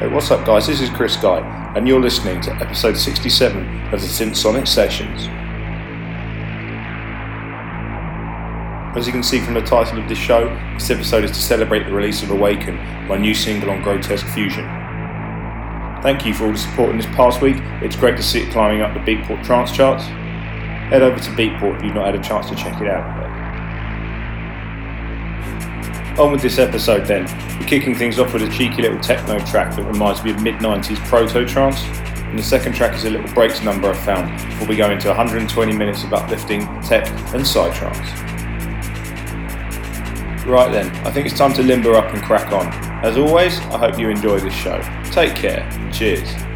Hey, what's up, guys? This is Chris Guy, and you're listening to episode 67 of the Synth Sonic Sessions. As you can see from the title of this show, this episode is to celebrate the release of Awaken, my new single on Grotesque Fusion. Thank you for all the support in this past week. It's great to see it climbing up the Beatport trance charts. Head over to Beatport if you've not had a chance to check it out. On with this episode then. We're kicking things off with a cheeky little techno track that reminds me of mid 90s proto trance. And the second track is a little breaks number I found before we go into 120 minutes of uplifting tech and side psytrance. Right then, I think it's time to limber up and crack on. As always, I hope you enjoy this show. Take care. Cheers.